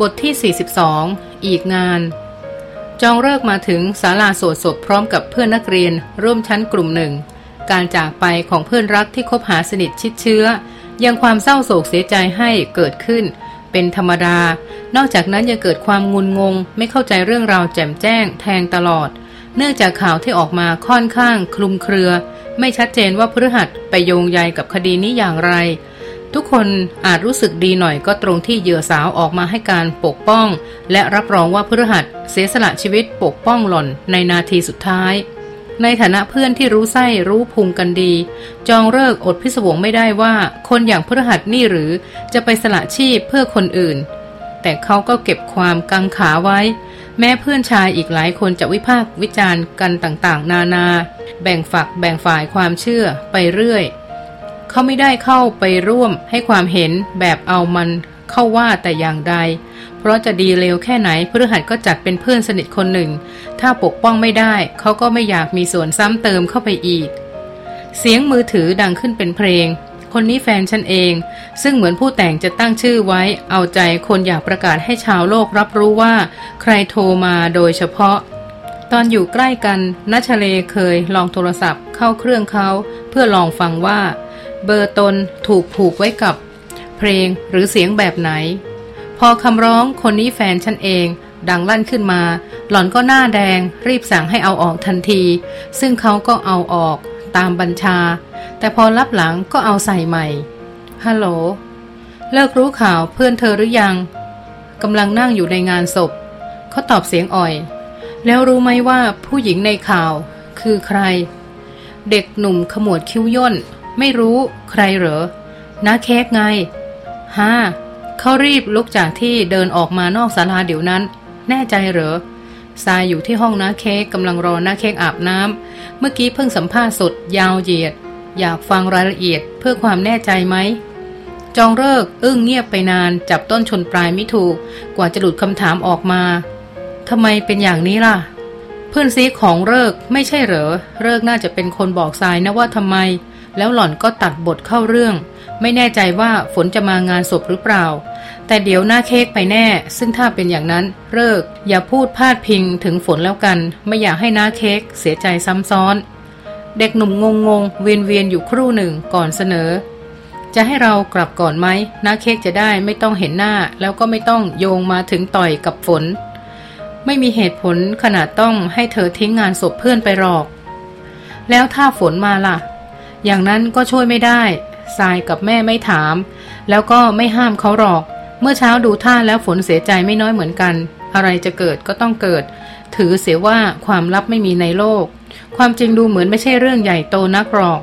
บทที่ 42 อีกงาน จองเลิกมาถึงศาลาโสดศพพร้อมกับเพื่อนนักเรียนร่วมชั้นกลุ่มหนึ่ง การจากไปของเพื่อนรักที่คบหาสนิทชิดเชื้อ ยังความเศร้าโศกเสียใจให้เกิดขึ้น เป็นธรรมดา นอกจากนั้นยังเกิดความงุนงง ไม่เข้าใจเรื่องราวแจ่มแจ้ง แทงตลอด เนื่องจากข่าวที่ออกมาค่อนข้าง คลุมเครือ ไม่ชัดเจนว่าพฤหัสไปโยงใยกับคดีนี้อย่างไร ทุกคนอาจรู้สึกดีหน่อยก็ตรงที่เหยื่อสาวออกมาให้การปกป้อง และรับรองว่าพฤหัสเสียสละชีวิตปกป้องหล่อนในนาทีสุดท้าย ในฐานะเพื่อนที่รู้ไส้รู้พุงกันดี จองเลิกอดพิศวงไม่ได้ว่า คนอย่างพฤหัสนี่หรือจะไปสละชีพเพื่อคนอื่น แต่เขาก็เก็บความกังขาไว้ แม้เพื่อนชายอีกหลายคนจะวิพากษ์วิจารณ์กันต่างๆ นานา แบ่งฝักแบ่งฝ่ายความเชื่อไปเรื่อย เขาไม่ได้เข้าไปร่วมให้ความเห็นแบบเอามันเข้าว่าแต่อย่างใด เพราะจะดีเลวแค่ไหนพฤหัสก็จัดเป็นเพื่อนสนิทคนหนึ่ง ถ้าปกป้องไม่ได้เขาก็ไม่อยากมีส่วนซ้ำเติมเข้าไปอีก เสียงมือถือดังขึ้นเป็นเพลง คนนี้แฟนฉันเอง ซึ่งเหมือนผู้แต่งจะตั้งชื่อไว้ เอาใจคนอยากประกาศให้ชาวโลกรับรู้ว่า ใครโทรมาโดยเฉพาะ ตอนอยู่ใกล้กันนัชเลเคยลองโทรศัพท์เข้าเครื่องเขาเพื่อลองฟังว่า เบอร์ตนถูกผูกไว้กับ เพลงหรือเสียงแบบไหน พอคำร้องคนนี้แฟนฉันเอง ดังลั่นขึ้นมา หล่อนก็หน้าแดง รีบสั่งให้เอาออกทันที ซึ่งเขาก็เอาออก ตามบัญชา แต่พอรับหลังก็เอาใส่ใหม่ฮัลโหลเลิกรู้ข่าวเพื่อนเธอหรือยังกำลังนั่งอยู่ในงานศพเขาตอบเสียงอ่อย แล้วรู้ไหมว่าผู้หญิงในข่าวคือใคร เด็กหนุ่มขมวดคิ้วย่น ไม่รู้ใครเหรอน้าเค้กไงฮ่าเขารีบลุกจากที่เดินออกมานอกศาลาเดี๋ยวนั้น แน่ใจเหรอทรายอยู่ที่ห้องน้าเค้กกำลังรอน้าเค้กอาบน้ำเมื่อกี้เพิ่งสัมภาษณ์สดยาวเหยียด อยากฟังรายละเอียดเพื่อความแน่ใจไหมจองเลิกอึ้งเงียบไปนาน จับต้นชนปลายไม่ถูก กว่าจะหลุดคำถามออกมาทำไมเป็นอย่างนี้ล่ะ เพื่อนซีของเลิกไม่ใช่เหรอเลิกน่าจะเป็นคนบอกทรายนะว่าทำไม แล้วหล่อนก็ตัดบทเข้าเรื่อง ไม่แน่ใจว่าฝนจะมางานศพหรือเปล่า แต่เดี๋ยวหน้าเค้กไปแน่ ซึ่งถ้าเป็นอย่างนั้นเลิก อย่าพูดพาดพิงถึงฝนแล้วกัน ไม่อยากให้หน้าเค้กเสียใจซ้ำซ้อน เด็กหนุ่มงงงงเวียนเวียนอยู่ครู่หนึ่งก่อนเสนอ จะให้เรากลับก่อนไหมหน้าเค้กจะได้ไม่ต้องเห็นหน้า แล้วก็ไม่ต้องโยงมาถึงต่อยกับฝน ไม่มีเหตุผลขนาดต้องให้เธอทิ้งงานศพเพื่อนไปหรอกแล้วถ้าฝนมาล่ะ อย่างนั้นก็ช่วยไม่ได้ทรายกับแม่ไม่ถาม แล้วก็ไม่ห้ามเขาหรอก เมื่อเช้าดูท่าแล้วฝนเสียใจไม่น้อยเหมือนกัน อะไรจะเกิดก็ต้องเกิด ถือเสียว่าความลับไม่มีในโลก ความจริงดูเหมือนไม่ใช่เรื่องใหญ่โตนักหรอก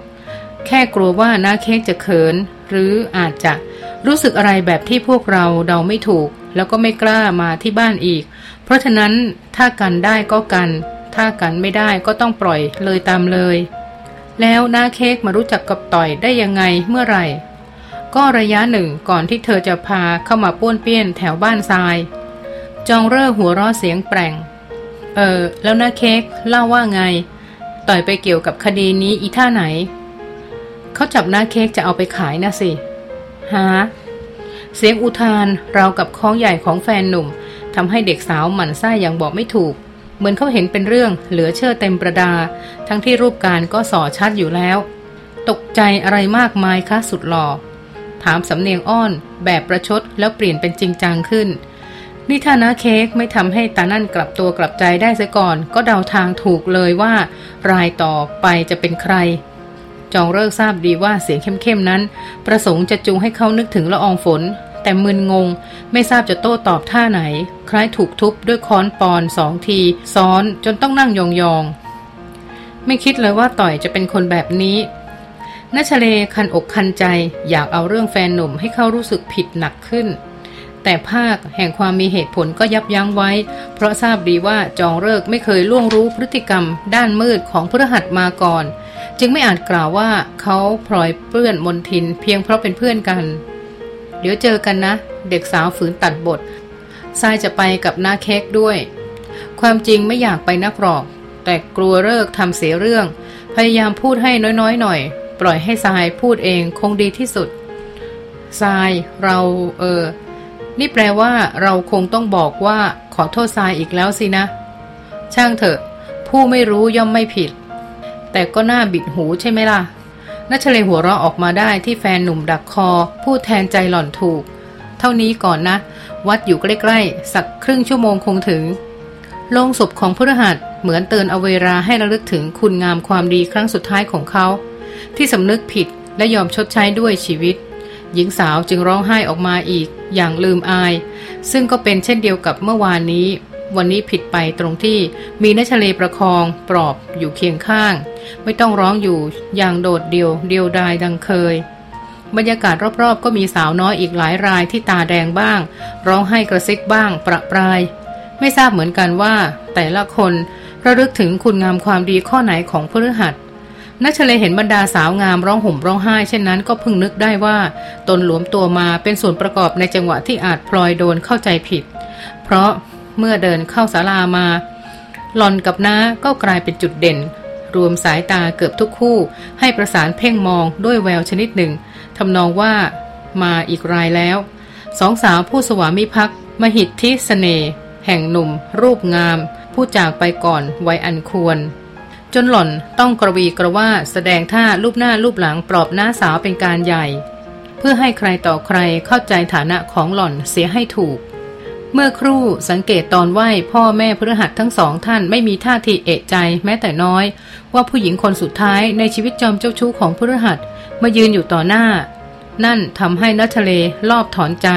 แค่กลัวว่าน้าเค้กจะเขิน หรืออาจจะรู้สึกอะไรแบบที่พวกเราเดาไม่ถูก แล้วก็ไม่กล้ามาที่บ้านอีก เพราะฉะนั้นถ้ากันได้ก็กัน ถ้ากันไม่ได้ก็ต้องปล่อยเลยตามเลย แล้วหน้าเค้กมารู้จักกับต่อยได้ยังไงเมื่อไหร่ ก็ระยะหนึ่งก่อนที่เธอจะพาเข้ามาป้วนเปี้ยนแถวบ้านทราย จองเร่อหัวราะเสียงแปลงเออแล้วหน้าเค้กเล่าว่าไง ต่อยไปเกี่ยวกับคดีนี้อีท่าไหน เขาจับหน้าเค้กจะเอาไปขายนะสิฮะเสียงอุทานเรากับค้องใหญ่ของแฟนหนุ่มทำให้เด็กสาวหมั่นไส้อย่างบอกไม่ถูก เหมือนเขาเห็นเป็นเรื่องเหลือเชื่อเต็มประดา ทั้งที่รูปการก็ส่อชัดอยู่แล้ว ตกใจอะไรมากมายคะสุดหล่อ ถามสำเนียงอ้อน แบบประชดแล้วเปลี่ยนเป็นจริงจังขึ้น นี่ถ้านะเค้กไม่ทำให้ตานั่นกลับตัวกลับใจได้เสียก่อน ก็เดาทางถูกเลยว่า รายต่อไปจะเป็นใคร จองเลิกทราบดีว่าเสียงเข้มๆนั้น ประสงค์จะจูงให้เขานึกถึงละอองฝน แต่มึนงง ไม่ทราบจะโต้ตอบท่าไหน คล้ายถูกทุบด้วยค้อนปอนสองที ซ้อนจนต้องนั่งยองๆ ไม่คิดเลยว่าต่อยจะเป็นคนแบบนี้นัชเลคันอกคันใจ อยากเอาเรื่องแฟนหนุ่มให้เขารู้สึกผิดหนักขึ้น แต่ภาคแห่งความมีเหตุผลก็ยับยั้งไว้ เพราะทราบดีว่าจองเลิกไม่เคยล่วงรู้พฤติกรรม ด้านมืดของพฤหัสมาก่อน จึงไม่อาจกล่าวว่าเขาพลอยเปื้อนมนทินเพียงเพราะเป็นเพื่อนกัน เดี๋ยวเจอกันนะ เด็กสาวฝืนตัดบททรายจะไปกับหน้าเค้กด้วย ความจริงไม่อยากไปนักหรอก แต่กลัวเลิกทำเสียเรื่อง พยายามพูดให้น้อยๆหน่อย ปล่อยให้ทรายพูดเองคงดีที่สุดทรายเราเออ นี่แปลว่าเราคงต้องบอกว่าขอโทษทรายอีกแล้วสินะ ช่างเถอะ ผู้ไม่รู้ย่อมไม่ผิด แต่ก็น่าบิดหูใช่ไหมล่ะ นัชเลหัวเราะออกมาได้ที่แฟนหนุ่มดักคอ พูดแทนใจหล่อนถูก เท่านี้ก่อนนะ วัดอยู่ใกล้ๆ สักครึ่งชั่วโมงคงถึงโลงศพของพฤหัสเหมือนเตือนเอาเวลาให้ระลึกถึงคุณงามความดีครั้งสุดท้ายของเขา ที่สำนึกผิดและยอมชดใช้ด้วยชีวิต หญิงสาวจึงร้องไห้ออกมาอีก อย่างลืมอาย ซึ่งก็เป็นเช่นเดียวกับเมื่อวานนี้ วันนี้ผิดไปตรงที่มีนชเลประคองปลอบอยู่เคียงข้าง ไม่ต้องร้องอยู่อย่างโดดเดี่ยวเดียวดายดังเคย บรรยากาศรอบๆ ก็มีสาวน้อยอีกหลายรายที่ตาแดงบ้าง ร้องไห้กระซิกบ้าง ประปราย ไม่ทราบเหมือนกันว่า แต่ละคนระลึกถึงคุณงามความดีข้อไหนของพฤหัสนัชเลเห็นบรรดาสาวงามร้องห่มร้องไห้เช่นนั้นก็พึงนึกได้ว่าตนหลวมตัวมาเป็นส่วนประกอบในจังหวะที่อาจพลอยโดนเข้าใจผิด เพราะ เมื่อเดินเข้าศาลามา หลอนกับน้าก็กลายเป็นจุดเด่น รวมสายตาเกือบทุกคู่ ให้ประสานเพ่งมองด้วยแววชนิดหนึ่งทำนองว่ามาอีกรายแล้ว สองสาวผู้สวามิภักดิ์มหิทธิสเสน่ห์แห่งหนุ่ม รูปงาม ผู้จากไปก่อนไวอันควร จนหล่อนต้องกระวีกระว่าแสดงท่ารูปหน้ารูปหลังปลอบหน้าสาวเป็นการใหญ่ เพื่อให้ใครต่อใครเข้าใจฐานะของหล่อนเสียให้ถูก เมื่อครู่สังเกตตอนไหวพ่อแม่พฤหัสทั้งสองท่านไม่มีท่าทีเอะใจแม้แต่น้อย ว่าผู้หญิงคนสุดท้ายในชีวิตจอมเจ้าชู้ของพฤหัสมายืนอยู่ต่อหน้า นั่นทำให้นัทะเลรอบถอนใจ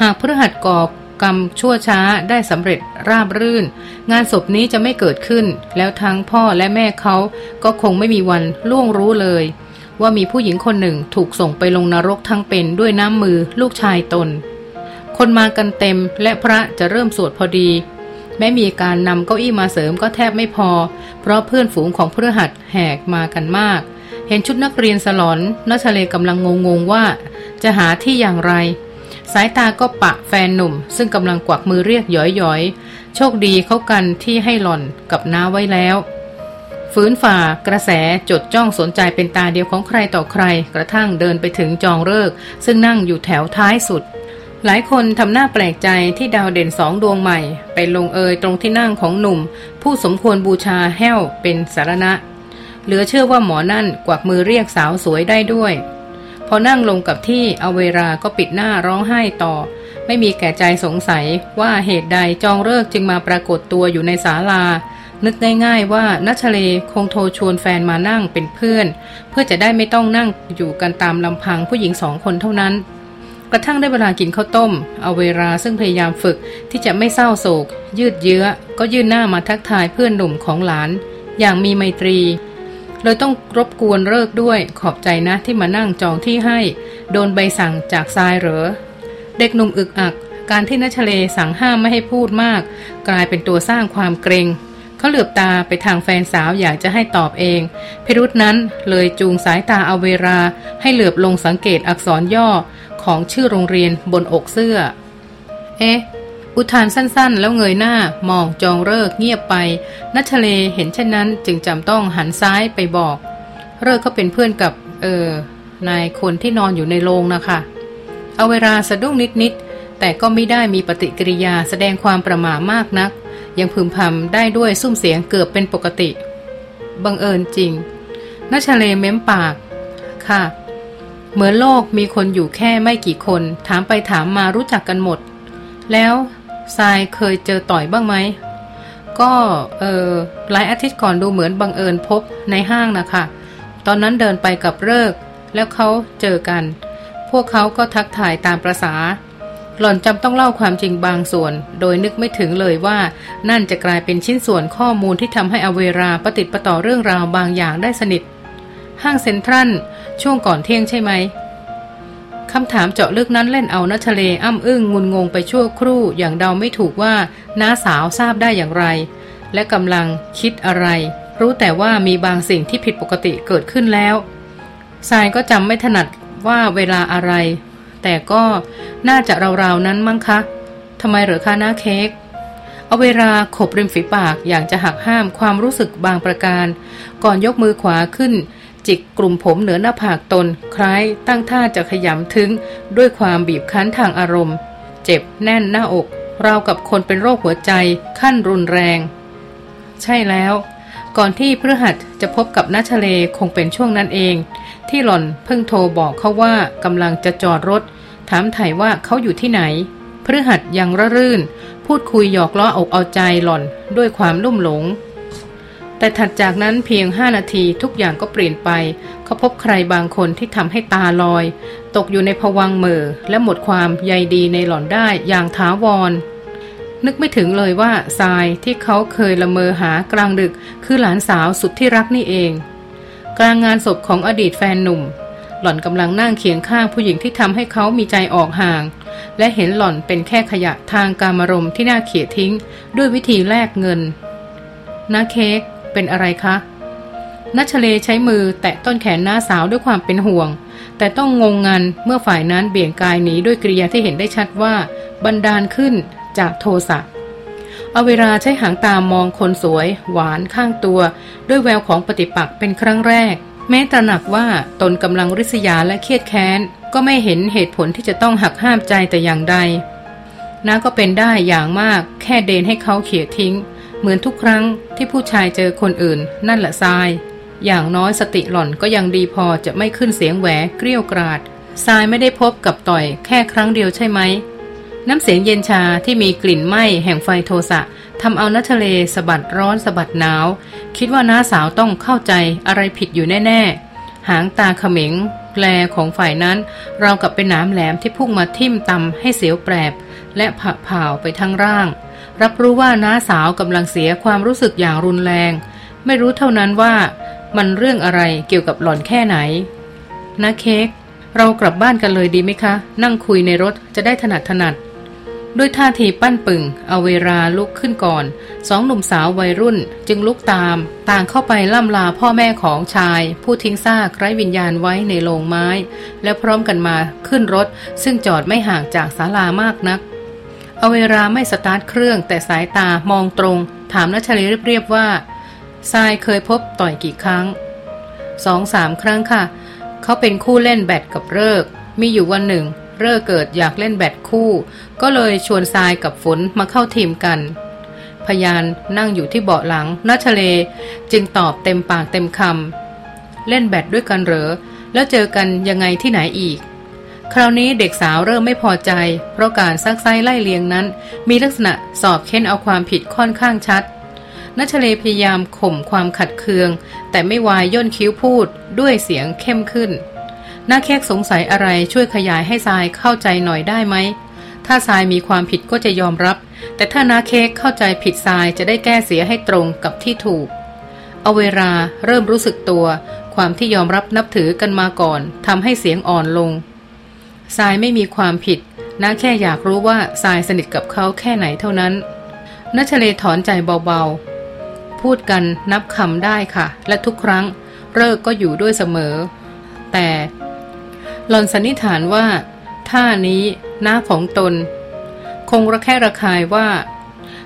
หากพฤหัสกอบกรรมชั่วช้าได้สำเร็จราบรื่น งานศพนี้จะไม่เกิดขึ้น แล้วทั้งพ่อและแม่เขาก็คงไม่มีวันล่วงรู้เลย ว่ามีผู้หญิงคนหนึ่งถูกส่งไปลงนรกทั้งเป็นด้วยน้ำมือลูกชายตน คนมากันเต็มและพระจะเริ่มสวดพอดี แม้มีการนำเก้าอี้มาเสริมก็แทบไม่พอ เพราะเพื่อนฝูงของพฤหัสแหกมากันมาก เห็นชุดนักเรียนสลอนนัชเลกำลังงงๆว่า จะหาที่อย่างไร สายตาก็ปะแฟนหนุ่ม ซึ่งกำลังกวักมือเรียกหยอยๆ โชคดีเขากันที่ให้หล่อนกับน้าไว้แล้วฝืนฝ่ากระแสจดจ้องสนใจเป็นตาเดียวของใครต่อใคร กระทั่งเดินไปถึงจองเลิก ซึ่งนั่งอยู่แถวท้ายสุด หลายคนทำหน้าแปลกใจที่ดาวเด่นสองดวงใหม่ ไปลงเอยตรงที่นั่งของหนุ่ม ผู้สมควรบูชาแห้วเป็นสารณะ เหลือเชื่อว่าหมอนั่นกวักมือเรียกสาวสวยได้ด้วย พอนั่งลงกับที่เอาเวลาก็ปิดหน้าร้องไห้ต่อ ไม่มีแก่ใจสงสัยว่าเหตุใดจองเลิกจึงมาปรากฏตัวอยู่ในศาลา นึกง่ายๆว่านัชเลคงโทรชวนแฟนมานั่งเป็นเพื่อน เพื่อจะได้ไม่ต้องนั่งอยู่กันตามลำพังผู้หญิงสองคนเท่านั้น กระทั่งได้เวลากินข้าวต้ม เอาเวลาซึ่งพยายามฝึกที่จะไม่เศร้าโศก ยืดเยื้อ ก็ยื่นหน้ามาทักทายเพื่อนหนุ่มของหลาน อย่างมีไมตรีเลยต้องรบกวนเลิกด้วยขอบใจนะที่มานั่งจองที่ให้ โดนใบสั่งจากทรายเหรอ เด็กหนุ่มอึกอัก การที่นัชเลสั่งห้ามไม่ให้พูดมาก กลายเป็นตัวสร้างความเกรงเขาเหลือบตาไปทางแฟนสาวอยากจะให้ตอบเอง พิรุษนั้นเลยจูงสายตาเอาเวลาให้เหลือบลงสังเกตอักษรย่อ ของชื่อโรงเรียนบนอกเสื้อ เอ๊ะ อุทานสั้นๆ แล้วเงยหน้ามองจองเลิกเงียบไป นัชเลเห็นเช่นนั้นจึงจำต้องหันซ้ายไปบอก เลิกเขาเป็นเพื่อนกับ เออนายคนที่นอนอยู่ในโรงนะคะ เอาเวลาสะดุ้งนิดๆ แต่ก็ไม่ได้มีปฏิกิริยาแสดงความประหม่ามากนัก ยังพึมพำได้ด้วยซุ้มเสียงเกือบเป็นปกติ บังเอิญจริงนัชเลเม้มปาก ค่ะ เหมือนโลกมีคนอยู่แค่ไม่กี่คน ถามไปถามมารู้จักกันหมด แล้วทรายเคยเจอต่อยบ้างไหม ก็เออหลายอาทิตย์ก่อนดูเหมือนบังเอิญพบในห้างนะคะ ตอนนั้นเดินไปกับเลิก แล้วเขาเจอกัน พวกเขาก็ทักถ่ายตามประษา หล่อนจำต้องเล่าความจริงบางส่วน โดยนึกไม่ถึงเลยว่า นั่นจะกลายเป็นชิ้นส่วนข้อมูลที่ทำให้อเวราปฏิติดประต่อเรื่องราวบางอย่างได้สนิท ห้างเซ็นทรัลช่วงก่อนเที่ยงใช่ไหมคำถามเจาะลึกนั้นเล่นเอานัทะเลอ้ำอึ้งงุนงงไปชั่วครู่อย่างเดาไม่ถูกว่าน้าสาวทราบได้อย่างไร และกำลังคิดอะไร รู้แต่ว่ามีบางสิ่งที่ผิดปกติเกิดขึ้นแล้วทรายก็จำไม่ถนัดว่าเวลาอะไร แต่ก็น่าจะราวๆนั้นมั้งคะทำไมเหรอคะน้าเค้กเอาเวลาขบริมฝีปากอย่างจะหักห้ามความรู้สึกบางประการ ก่อนยกมือขวาขึ้น จิกกลุ่มผมเหนือหน้าผากตน คล้ายตั้งท่าจะขยำถึง ด้วยความบีบคั้นทางอารมณ์ เจ็บแน่นหน้าอก ราวกับคนเป็นโรคหัวใจขั้นรุนแรง ใช่แล้ว ก่อนที่พฤหัสจะพบกับนัชเลคงเป็นช่วงนั้นเอง ที่หล่อนเพิ่งโทรบอกเขาว่ากำลังจะจอดรถ ถามถ่ายว่าเขาอยู่ที่ไหนพฤหัสยังระรื่น พูดคุยหยอกล้ออกเอาใจหล่อนด้วยความลุ่มหลง แต่ถัดจากนั้นเพียงห้านาทีทุกอย่างก็เปลี่ยนไป เขาพบใครบางคนที่ทำให้ตาลอย ตกอยู่ในภวังเหม่อและหมดความใยดีในหล่อนได้อย่างถาวร นึกไม่ถึงเลยว่าทรายที่เขาเคยละเมอหากลางดึก คือหลานสาวสุดที่รักนี่เอง กลางงานศพของอดีตแฟนหนุ่ม หล่อนกำลังนั่งเคียงข้างผู้หญิงที่ทำให้เขามีใจออกห่าง และเห็นหล่อนเป็นแค่ขยะทางการมรมที่น่าเขียทิ้ง ด้วยวิธีแลกเงินนาเค้ก เป็นอะไรคะนัชเลใช้มือแตะต้นแขนหน้าสาวด้วยความเป็นห่วง แต่ต้องงงงันเมื่อฝ่ายนั้นเบี่ยงกายหนีด้วยกริยาที่เห็นได้ชัดว่าบันดาลขึ้นจากโทสะเอาเวลาใช้หางตามองคนสวย หวานข้างตัว ด้วยแววของปฏิปักษ์เป็นครั้งแรก แม้ตระหนักว่าตนกำลังริษยาและเครียดแค้น ก็ไม่เห็นเหตุผลที่จะต้องหักห้ามใจแต่อย่างใดน้าก็เป็นได้อย่างมาก แค่เดนให้เขาเขี่ยทิ้ง เหมือนทุกครั้งที่ผู้ชายเจอคนอื่น นั่นแหละทราย อย่างน้อยสติหล่อนก็ยังดีพอจะไม่ขึ้นเสียงแหวเกรี้ยวกราดทรายไม่ได้พบกับต่อยแค่ครั้งเดียวใช่ไหม น้ำเสียงเย็นชาที่มีกลิ่นไหม้แห่งไฟโทสะทำเอานัทะเลสะบัดร้อนสะบัดหนาว คิดว่าน้าสาวต้องเข้าใจอะไรผิดอยู่แน่ ๆ หางตาเขม็งแปลของฝ่ายนั้นเรากับเป็นน้ำแหลมที่พุ่งมาทิ่มตำให้เสียวแปรบ และผ่าผ่าวไปทั้งร่าง รับรู้ว่าน้าสาวกำลังเสียความรู้สึกอย่างรุนแรง ไม่รู้เท่านั้นว่ามันเรื่องอะไรเกี่ยวกับหล่อนแค่ไหนนะเค้กเรากลับบ้านกันเลยดีไหมคะ นั่งคุยในรถจะได้ถนัดถนัด ด้วยท่าทีปั้นปึงเอาเวลาลุกขึ้นก่อน สองหนุ่มสาววัยรุ่นจึงลุกตาม ต่างเข้าไปล่ำลาพ่อแม่ของชาย ผู้ทิ้งซากไร้วิญญาณไว้ในโรงไม้ และพร้อมกันมาขึ้นรถ ซึ่งจอดไม่ห่างจากศาลามากนัก อาเวลาไม่สตาร์ทเครื่องแต่สายตามองตรง ถามนัชลีเรียบๆว่าทรายเคยพบต่อยกี่ครั้งสองสามครั้งค่ะ เขาเป็นคู่เล่นแบดกับเลิก มีอยู่วันหนึ่งเลิกเกิดอยากเล่นแบดคู่ ก็เลยชวนทรายกับฝนมาเข้าทีมกัน พยานนั่งอยู่ที่เบาะหลังนัชเล จึงตอบเต็มปากเต็มคำเล่นแบดด้วยกันเหรอ แล้วเจอกันยังไงที่ไหนอีก คราวนี้เด็กสาวเริ่มไม่พอใจ เพราะการซักไซไล่เลียงนั้น มีลักษณะสอบเค้นเอาความผิดค่อนข้างชัดนัชเลพยายามข่มความขัดเคือง แต่ไม่วายย่นคิ้วพูดด้วยเสียงเข้มขึ้นน้าแขกสงสัยอะไรช่วยขยายให้ทรายเข้าใจหน่อยได้ไหม ถ้าทรายมีความผิดก็จะยอมรับ แต่ถ้านาเคกเข้าใจผิดทรายจะได้แก้เสียให้ตรงกับที่ถูก เอาเวลาเริ่มรู้สึกตัว ความที่ยอมรับนับถือกันมาก่อนทำให้เสียงอ่อนลง ทรายไม่มีความผิดน้าแค่อยากรู้ว่าทรายสนิทกับเขาแค่ไหนเท่านั้นนัชเลถอนใจเบาๆ พูดกันนับคำได้ค่ะ และทุกครั้งเลิกก็อยู่ด้วยเสมอ แต่หลอนสันนิษฐานว่า ท่านี้หน้าของตน คงระแคะระคายว่า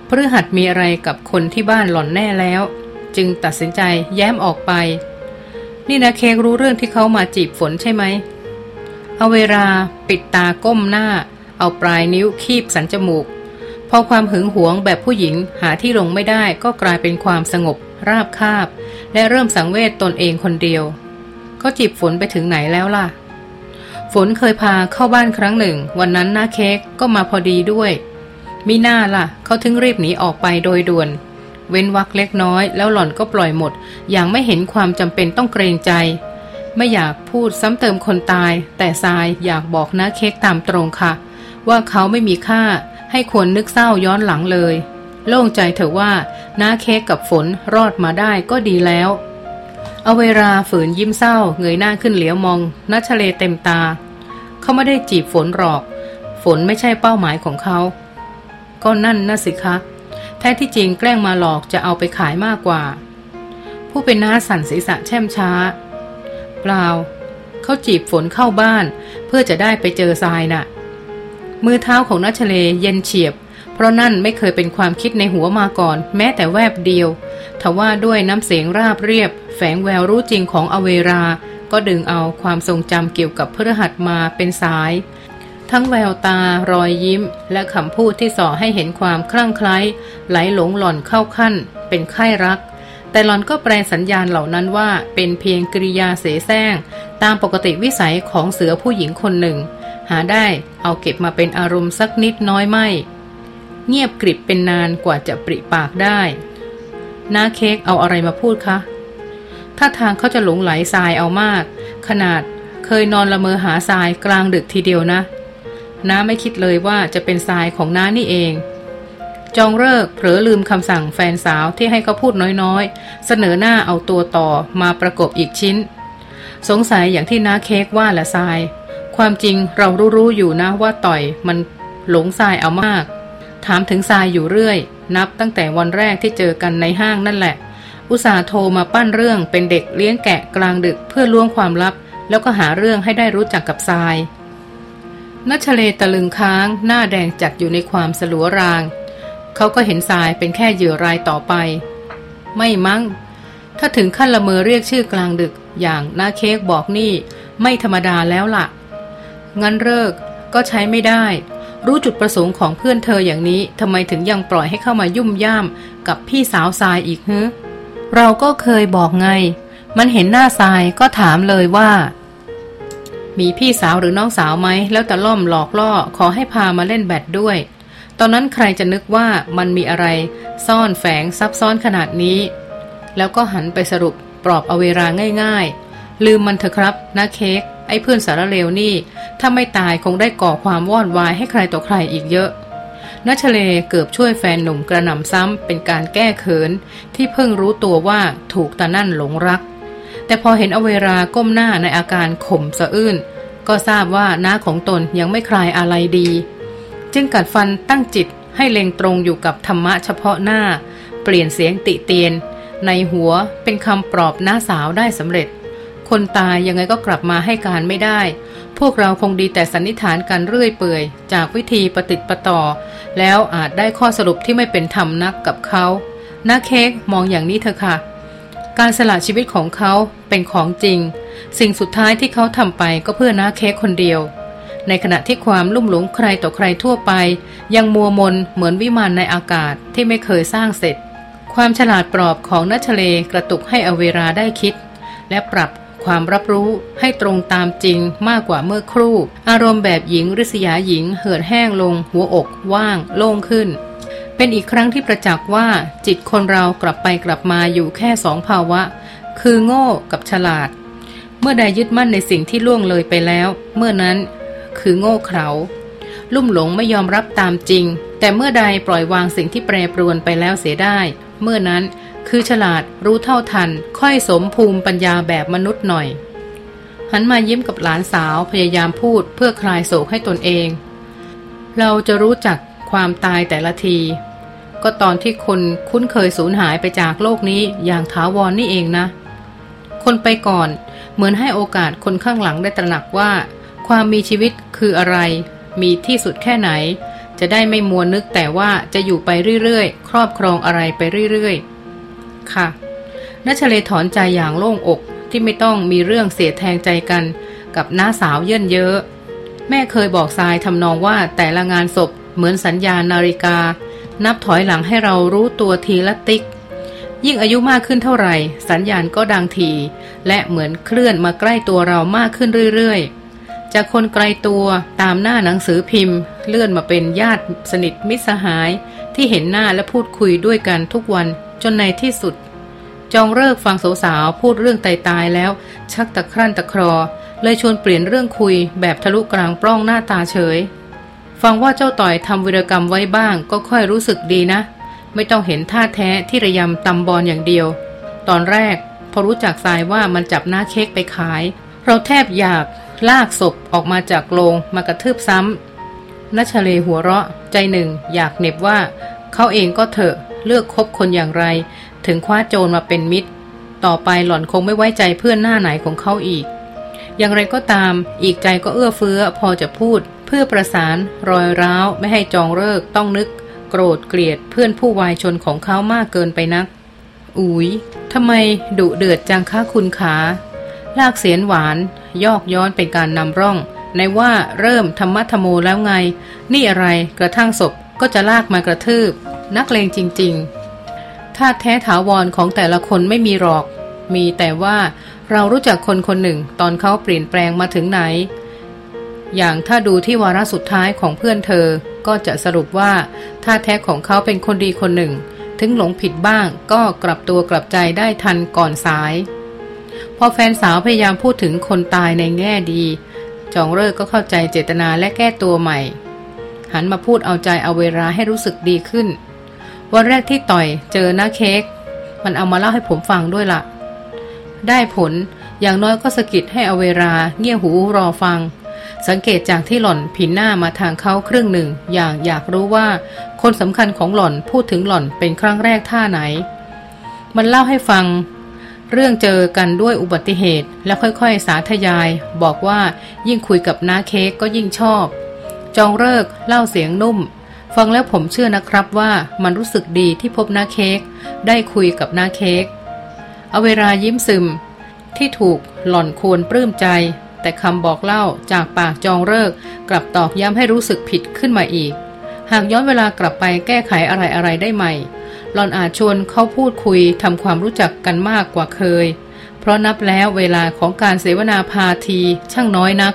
พฤหัสมีอะไรกับคนที่บ้านหล่อนแน่แล้ว จึงตัดสินใจแย้มออกไป นี่นะเค้กรู้เรื่องที่เขามาจีบฝนใช่ไหม เอาเวลาปิดตาก้มหน้า เอาปลายนิ้วคีบสันจมูก พอความหึงหวงแบบผู้หญิงหาที่ลงไม่ได้ก็กลายเป็นความสงบ ราบคาบ และเริ่มสังเวชตนเองคนเดียวเขาจีบฝนไปถึงไหนแล้วล่ะ ฝนเคยพาเข้าบ้านครั้งหนึ่ง วันนั้นหน้าเค้กก็มาพอดีด้วย มิน่าล่ะ เขาถึงรีบหนีออกไปโดยด่วน เว้นวักเล็กน้อย แล้วหล่อนก็ปล่อยหมด อย่างไม่เห็นความจำเป็นต้องเกรงใจ ไม่อยากพูดซ้ำเติมคนตาย แต่ทรายอยากบอกน้าเค้กตามตรงค่ะ ว่าเขาไม่มีค่า ให้ควรนึกเศร้าย้อนหลังเลย โล่งใจเถอะว่าน้าเค้กกับฝนรอดมาได้ก็ดีแล้วเอาเวลาฝืนยิ้มเศร้าเงยหน้าขึ้นเหลียวมองนัชเลเต็มตา เขาไม่ได้จีบฝนหรอก ฝนไม่ใช่เป้าหมายของเขา ก็นั่นน่ะสิคะ แท้ที่จริงแกล้งมาหลอกจะเอาไปขายมากกว่า ผู้เป็นน้าสั่นศีรษะแช่มช้า เปล่า เขาจีบฝนเข้าบ้าน เพื่อจะได้ไปเจอทรายนะ่ะ มือเท้าของนัชเลเย็นเฉียบ เพราะนั่นไม่เคยเป็นความคิดในหัวมาก่อน แม้แต่แวบเดียวทว่าด้วยน้ำเสียงราบเรียบ แฝงแววรู้จริงของอเวรา ก็ดึงเอาความทรงจำเกี่ยวกับพฤหัสมาเป็นสาย ทั้งแววตารอยยิ้ม และคำพูดที่ส่อให้เห็นความคลั่งไคล้ไหลหลงหล่อนเข้าขั้น เป็นไข้รัก แต่หลอนก็แปลสัญญาณเหล่านั้นว่าเป็นเพียงกริยาเสแสร้ง ตามปกติวิสัยของเสือผู้หญิงคนหนึ่ง หาได้เอาเก็บมาเป็นอารมณ์สักนิดน้อยไม่ เงียบกริบเป็นนานกว่าจะปริปากได้น้าเค้กเอาอะไรมาพูดคะถ้าทางเขาจะหลงไหลทรายเอามาก ขนาดเคยนอนละเมอหาทรายกลางดึกทีเดียวนะน้าไม่คิดเลยว่าจะเป็นทรายของน้านี่เอง จองเลิกเผลอลืมคำสั่งแฟนสาวที่ให้เขาพูดน้อยๆ เสนอหน้าเอาตัวต่อมาประกบอีกชิ้น สงสัยอย่างที่น้าเค้กว่าละทราย ความจริงเรารู้ๆอยู่นะว่าต่อยมันหลงทรายเอามาก ถามถึงทรายอยู่เรื่อย นับตั้งแต่วันแรกที่เจอกันในห้างนั่นแหละ อุตส่าห์โทรมาปั้นเรื่องเป็นเด็กเลี้ยงแกะกลางดึกเพื่อล้วงความลับ แล้วก็หาเรื่องให้ได้รู้จักกับทรายนัชเลตะลึงค้าง หน้าแดงจัดอยู่ในความสลัวราง เขาก็เห็นทรายเป็นแค่เหยื่อรายต่อไป ไม่มั้ง ถ้าถึงขั้นละเมอเรียกชื่อกลางดึกอย่างน้าเค้กบอกนี่ ไม่ธรรมดาแล้วละ่ะ งั้นเลิกก็ใช้ไม่ได้ รู้จุดประสงค์ของเพื่อนเธออย่างนี้ทำไมถึงยังปล่อยให้เข้ามายุ่มย่าม กับพี่สาวทรายอีกฮึเราก็เคยบอกไง มันเห็นหน้าทรายก็ถามเลยว่า มีพี่สาวหรือน้องสาวไหมแล้วตะล่อมหลอกล่อขอให้พามาเล่นแบดด้วย ตอนนั้นใครจะนึกว่ามันมีอะไร ซ่อนแฝงซับซ้อนขนาดนี้ แล้วก็หันไปสรุปปลอบเอาเวลาง่าย ๆ ลืมมันเถอะครับนะเค้กไอ้เพื่อนสารเลวนี่ ถ้าไม่ตายคงได้ก่อความวอดวายให้ใครต่อใครอีกเยอะนัชเลเกือบช่วยแฟนหนุ่มกระหน่ำซ้ำเป็นการแก้เขิน ที่เพิ่งรู้ตัวว่าถูกตานั่นหลงรัก แต่พอเห็นอเวราก้มหน้าในอาการข่มสะอื้นก็ทราบว่าน้าของตนยังไม่คลายอะไรดี จึงกัดฟันตั้งจิตให้เล็งตรงอยู่กับธรรมะเฉพาะหน้า เปลี่ยนเสียงติเตียน ในหัวเป็นคำปลอบน้าสาวได้สำเร็จ คนตายยังไงก็กลับมาให้การไม่ได้ พวกเราคงดีแต่สันนิษฐานกันเรื่อยเปื่อย จากวิธีปฏิติประต่อ แล้วอาจได้ข้อสรุปที่ไม่เป็นธรรมนักกับเขาน้าเค้กมองอย่างนี้เถอะค่ะ การสละชีวิตของเขาเป็นของจริง สิ่งสุดท้ายที่เขาทำไปก็เพื่อน้าเค้กคนเดียว ในขณะที่ความลุ่มหลงใครต่อใครทั่วไป ยังมัวมนเหมือนวิมานในอากาศที่ไม่เคยสร้างเสร็จ ความฉลาดปลอบของนัชเลกระตุกให้อเวราได้คิด และปรับความรับรู้ให้ตรงตามจริงมากกว่าเมื่อครู่ อารมณ์แบบหญิงริษยาหญิง เหือดแห้งลง หัวอกว่าง โล่งขึ้น เป็นอีกครั้งที่ประจักษ์ว่าจิตคนเรากลับไปกลับมาอยู่แค่สองภาวะ คือโง่กับฉลาด เมื่อใดยึดมั่นในสิ่งที่ล่วงเลยไปแล้ว เมื่อนั้น คือโง่เขลาลุ่มหลงไม่ยอมรับตามจริง แต่เมื่อใดปล่อยวางสิ่งที่แปรปรวนไปแล้วเสียได้ เมื่อนั้นคือฉลาดรู้เท่าทัน ค่อยสมภูมิปัญญาแบบมนุษย์หน่อย หันมายิ้มกับหลานสาวพยายามพูดเพื่อคลายโศกให้ตนเอง เราจะรู้จักความตายแต่ละที ก็ตอนที่คนคุ้นเคยสูญหายไปจากโลกนี้อย่างถาวรนนี่เองนะ คนไปก่อนเหมือนให้โอกาสคนข้างหลังได้ตระหนักว่า ความมีชีวิต คืออะไร มีที่สุดแค่ไหน จะได้ไม่มัวนึกแต่ว่าจะอยู่ไปเรื่อยๆ ครอบครองอะไรไปเรื่อยๆ ค่ะนัชเลถอนใจอย่างโล่งอกที่ไม่ต้องมีเรื่องเสียแทงใจกัน กับน้าสาวเยินเยอะ แม่เคยบอกทรายทำนองว่าแต่ละงานศพเหมือนสัญญาณนาฬิกา นับถอยหลังให้เรารู้ตัวทีละติ๊ก ยิ่งอายุมากขึ้นเท่าไหร่ สัญญาณก็ดังที และเหมือนเคลื่อนมาใกล้ตัวเรามากขึ้นเรื่อยๆ จากคนไกลตัวตามหน้าหนังสือพิมพ์ เลื่อนมาเป็นญาติสนิทมิสหาย ที่เห็นหน้าและพูดคุยด้วยกันทุกวันจนในที่สุด จองเลิกฟังสาวๆพูดเรื่องตายตายแล้ว ชักตะครั่นตะครอ เลยชวนเปลี่ยนเรื่องคุยแบบทะลุกลางปล้องหน้าตาเฉย ฟังว่าเจ้าต่อยทำวิรกรรมไว้บ้าง ก็ค่อยรู้สึกดีนะ ไม่ต้องเห็นท่าแท้ที่ระยำตำบอลอย่างเดียว ตอนแรก พอรู้จักทรายว่ามันจับหน้าเค้กไปขาย เราแทบอยาก ลากศพออกมาจากโรงมากระทืบซ้ำนัชเลหัวเราะใจหนึ่งอยากเน็บว่า เขาเองก็เถอะเลือกคบคนอย่างไร ถึงคว้าโจรมาเป็นมิตร ต่อไปหล่อนคงไม่ไว้ใจเพื่อนหน้าไหนของเขาอีก อย่างไรก็ตามอีกใจก็เอื้อเฟื้อพอจะพูด เพื่อประสานรอยร้าวไม่ให้จองเลิกต้องนึก โกรธเกลียดเพื่อนผู้วายชนของเขามากเกินไปนักอุ๋ยทำไมดุเดือดจังค้าคุณขา ลากเสียนหวาน ยอกย้อนเป็นการนำร่อง ในว่าเริ่มธรรมะธรมโมแล้วไง นี่อะไรกระทั่งศพก็จะลากมากระทืบ นักเลงจริงๆ ถ้าแท้ถาวรของแต่ละคนไม่มีหรอก มีแต่ว่าเรารู้จักคนคนหนึ่งตอนเขาเปลี่ยนแปลงมาถึงไหน อย่างถ้าดูที่วาระสุดท้ายของเพื่อนเธอ ก็จะสรุปว่าถ้าแท้ของเขาเป็นคนดีคนหนึ่ง ถึงหลงผิดบ้างก็กลับตัวกลับใจได้ทันก่อนสาย พอแฟนสาวพยายามพูดถึงคนตายในแง่ดี จองเลิกก็เข้าใจเจตนาและแก้ตัวใหม่ หันมาพูดเอาใจเอาเวลาให้รู้สึกดีขึ้น วันแรกที่ต่อยเจอหน้าเค้กมันเอามาเล่าให้ผมฟังด้วยละ่ะ ได้ผลอย่างน้อยก็สกิดให้เอาเวลาเงี่ยหูรอฟัง สังเกตจากที่หล่อนผินหน้ามาทางเขาครึ่งหนึ่ง อย่างอยากรู้ว่า คนสำคัญของหล่อนพูดถึงหล่อนเป็นครั้งแรกท่าไหน มันเล่าให้ฟัง เรื่องเจอกันด้วยอุบัติเหตุ แล้วค่อยๆ สาธยาย บอกว่ายิ่งคุยกับน้าเค้กก็ยิ่งชอบ จองเลิกเล่าเสียงนุ่ม ฟังแล้วผมเชื่อนะครับว่ามันรู้สึกดีที่พบน้าเค้กได้คุยกับน้าเค้กเอาเวลายิ้มซึม ที่ถูกหล่อนควรปลื้มใจ แต่คำบอกเล่าจากปากจองเลิกกลับตอกย้ำให้รู้สึกผิดขึ้นมาอีก หากย้อนเวลากลับไปแก้ไขอะไรอะไรได้ใหม่ หลอนอาจชวนเขาพูดคุยทำความรู้จักกันมากกว่าเคย เพราะนับแล้วเวลาของการเสวนาพาทีช่างน้อยนัก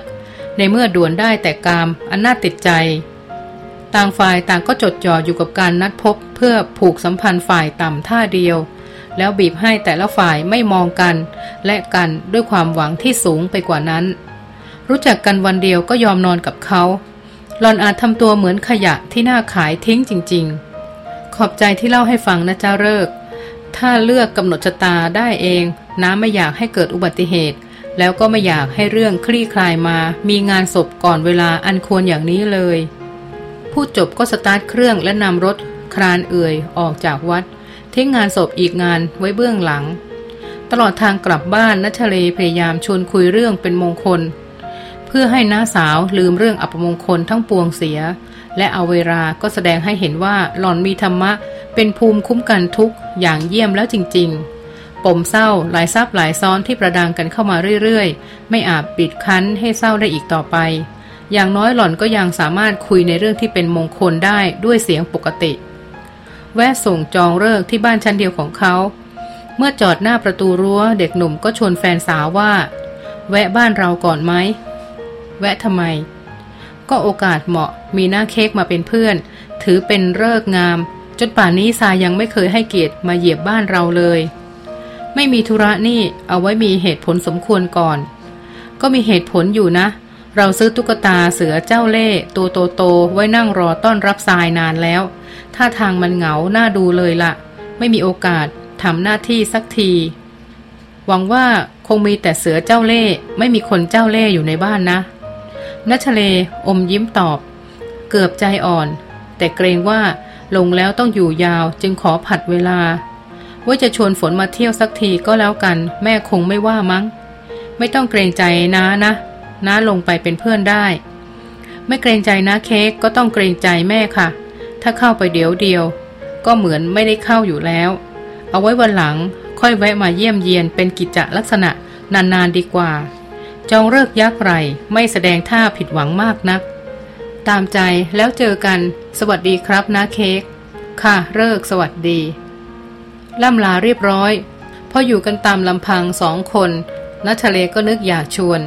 ในเมื่อด่วนได้แต่กามอันน่าติดใจ ต่างฝ่ายต่างก็จดจ่ออยู่กับการนัดพบเพื่อผูกสัมพันธ์ฝ่ายต่ำท่าเดียว แล้วบีบให้แต่ละฝ่ายไม่มองกัน และกันด้วยความหวังที่สูงไปกว่านั้น รู้จักกันวันเดียวก็ยอมนอนกับเขาหลอนอาจทำตัวเหมือนขยะที่น่าขายทิ้งจริง ๆ ขอบใจที่เล่าให้ฟังนะเจ้าเลิก ถ้าเลือกกำหนดชะตาได้เอง น้าไม่อยากให้เกิดอุบัติเหตุ แล้วก็ไม่อยากให้เรื่องคลี่คลายมา มีงานศพก่อนเวลาอันควรอย่างนี้เลย พูดจบก็สตาร์ทเครื่องและนำรถคลานเอื่อยออกจากวัด ทิ้งงานศพอีกงานไว้เบื้องหลัง ตลอดทางกลับบ้านนัชเลพยายามชวนคุยเรื่องเป็นมงคล เพื่อให้น้าสาวลืมเรื่องอัปมงคลทั้งปวงเสีย และเอาเวลาก็แสดงให้เห็นว่าหล่อนมีธรรมะ เป็นภูมิคุ้มกันทุกอย่างเยี่ยมแล้วจริง ๆ ปมเศร้าหลายซับหลายซ้อนที่ประดังกันเข้ามาเรื่อยๆ ไม่อาจปิดคั้นให้เศร้าได้อีกต่อไป อย่างน้อยหล่อนก็ยังสามารถคุยในเรื่องที่เป็นมงคลได้ด้วยเสียงปกติ แวะส่งจองเลิกที่บ้านชั้นเดียวของเขา เมื่อจอดหน้าประตูรั้วเด็กหนุ่มก็ชวนแฟนสาวว่า แวะบ้านเราก่อนไหม แวะทำไม ก็โอกาสเหมาะมีหน้าเค้กมาเป็นเพื่อน ถือเป็นเลิกงาม จนป่านนี้ซายังไม่เคยให้เกียรติมาเหยียบบ้านเราเลย ไม่มีธุระนี่เอาไว้มีเหตุผลสมควรก่อน ก็มีเหตุผลอยู่นะ เราซื้อตุ๊กตาเสือเจ้าเล่ห์ตัวโตๆไว้นั่งรอต้อนรับทรายนานแล้วท่าทางมันเหงาหน้าดูเลยละไม่มีโอกาสทำหน้าที่สักที หวังว่าคงมีแต่เสือเจ้าเล่ห์ไม่มีคนเจ้าเล่ห์อยู่ในบ้านนะ นัชเลอมยิ้มตอบ เกือบใจอ่อน แต่เกรงว่าลงแล้วต้องอยู่ยาวจึงขอผัดเวลา ว่าจะชวนฝนมาเที่ยวสักทีก็แล้วกัน แม่คงไม่ว่ามั้ง ไม่ต้องเกรงใจนะนะน้าลงไปเป็นเพื่อนได้ ไม่เกรงใจนะเค้กก็ต้องเกรงใจแม่ค่ะ ถ้าเข้าไปเดี๋ยวเดียว ก็เหมือนไม่ได้เข้าอยู่แล้ว เอาไว้วันหลังค่อยแวะมาเยี่ยมเยียนเป็นกิจลักษณะนานๆดีกว่า จองเลิกยักไรไม่แสดงท่าผิดหวังมากนัก ตามใจแล้วเจอกัน สวัสดีครับนะเค้กค่ะเลิกสวัสดี ล่ำลาเรียบร้อยพออยู่กันตามลำพังสองคนนัทะเลก็นึกอยากชวน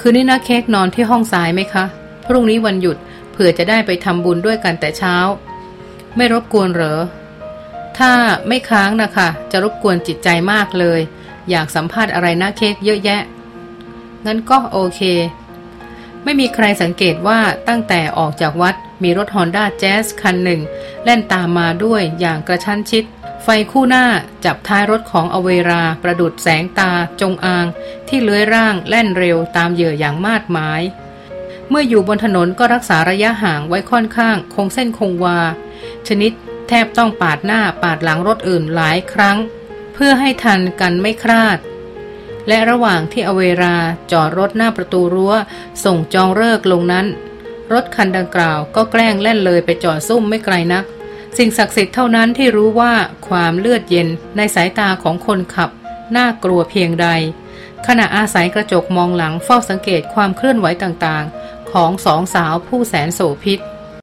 คืนนี้นะเค้กนอนที่ห้องสายไหมคะ พรุ่งนี้วันหยุดเผื่อจะได้ไปทำบุญด้วยกันแต่เช้า ไม่รบกวนเหรอ ถ้าไม่ค้างนะคะ จะรบกวนจิตใจมากเลย อยากสัมภาษณ์อะไรนะเค้กเยอะแยะ งั้นก็โอเค ไม่มีใครสังเกตว่าตั้งแต่ออกจากวัดมีรถฮอนด้าแจ๊สคันหนึ่ง แล่นตามมาด้วยอย่างกระชั้นชิด ไฟคู่หน้าจับท้ายรถของอเวราประดุดแสงตาจงอาง ที่เลื้อยร่างแล่นเร็วตามเหยื่ออย่างมาดหมาย เมื่ออยู่บนถนนก็รักษาระยะห่างไว้ค่อนข้าง คงเส้นคงวา ชนิดแทบต้องปาดหน้าปาดหลังรถอื่นหลายครั้ง เพื่อให้ทันกันไม่คลาด และระหว่างที่อเวราจอดรถหน้าประตูรั้ว ส่งจองเลิกลงนั้น รถคันดังกล่าวก็แกล้งแล่นเลยไปจอดซุ่มไม่ไกลนัก สิ่งศักดิ์สิทธิ์เท่านั้นที่รู้ว่าความเลือดเย็นในสายตาของคนขับ น่ากลัวเพียงใด ขณะอาศัยกระจกมองหลังเฝ้าสังเกตความเคลื่อนไหวต่างๆ ของสองสาวผู้แสนโสพิษ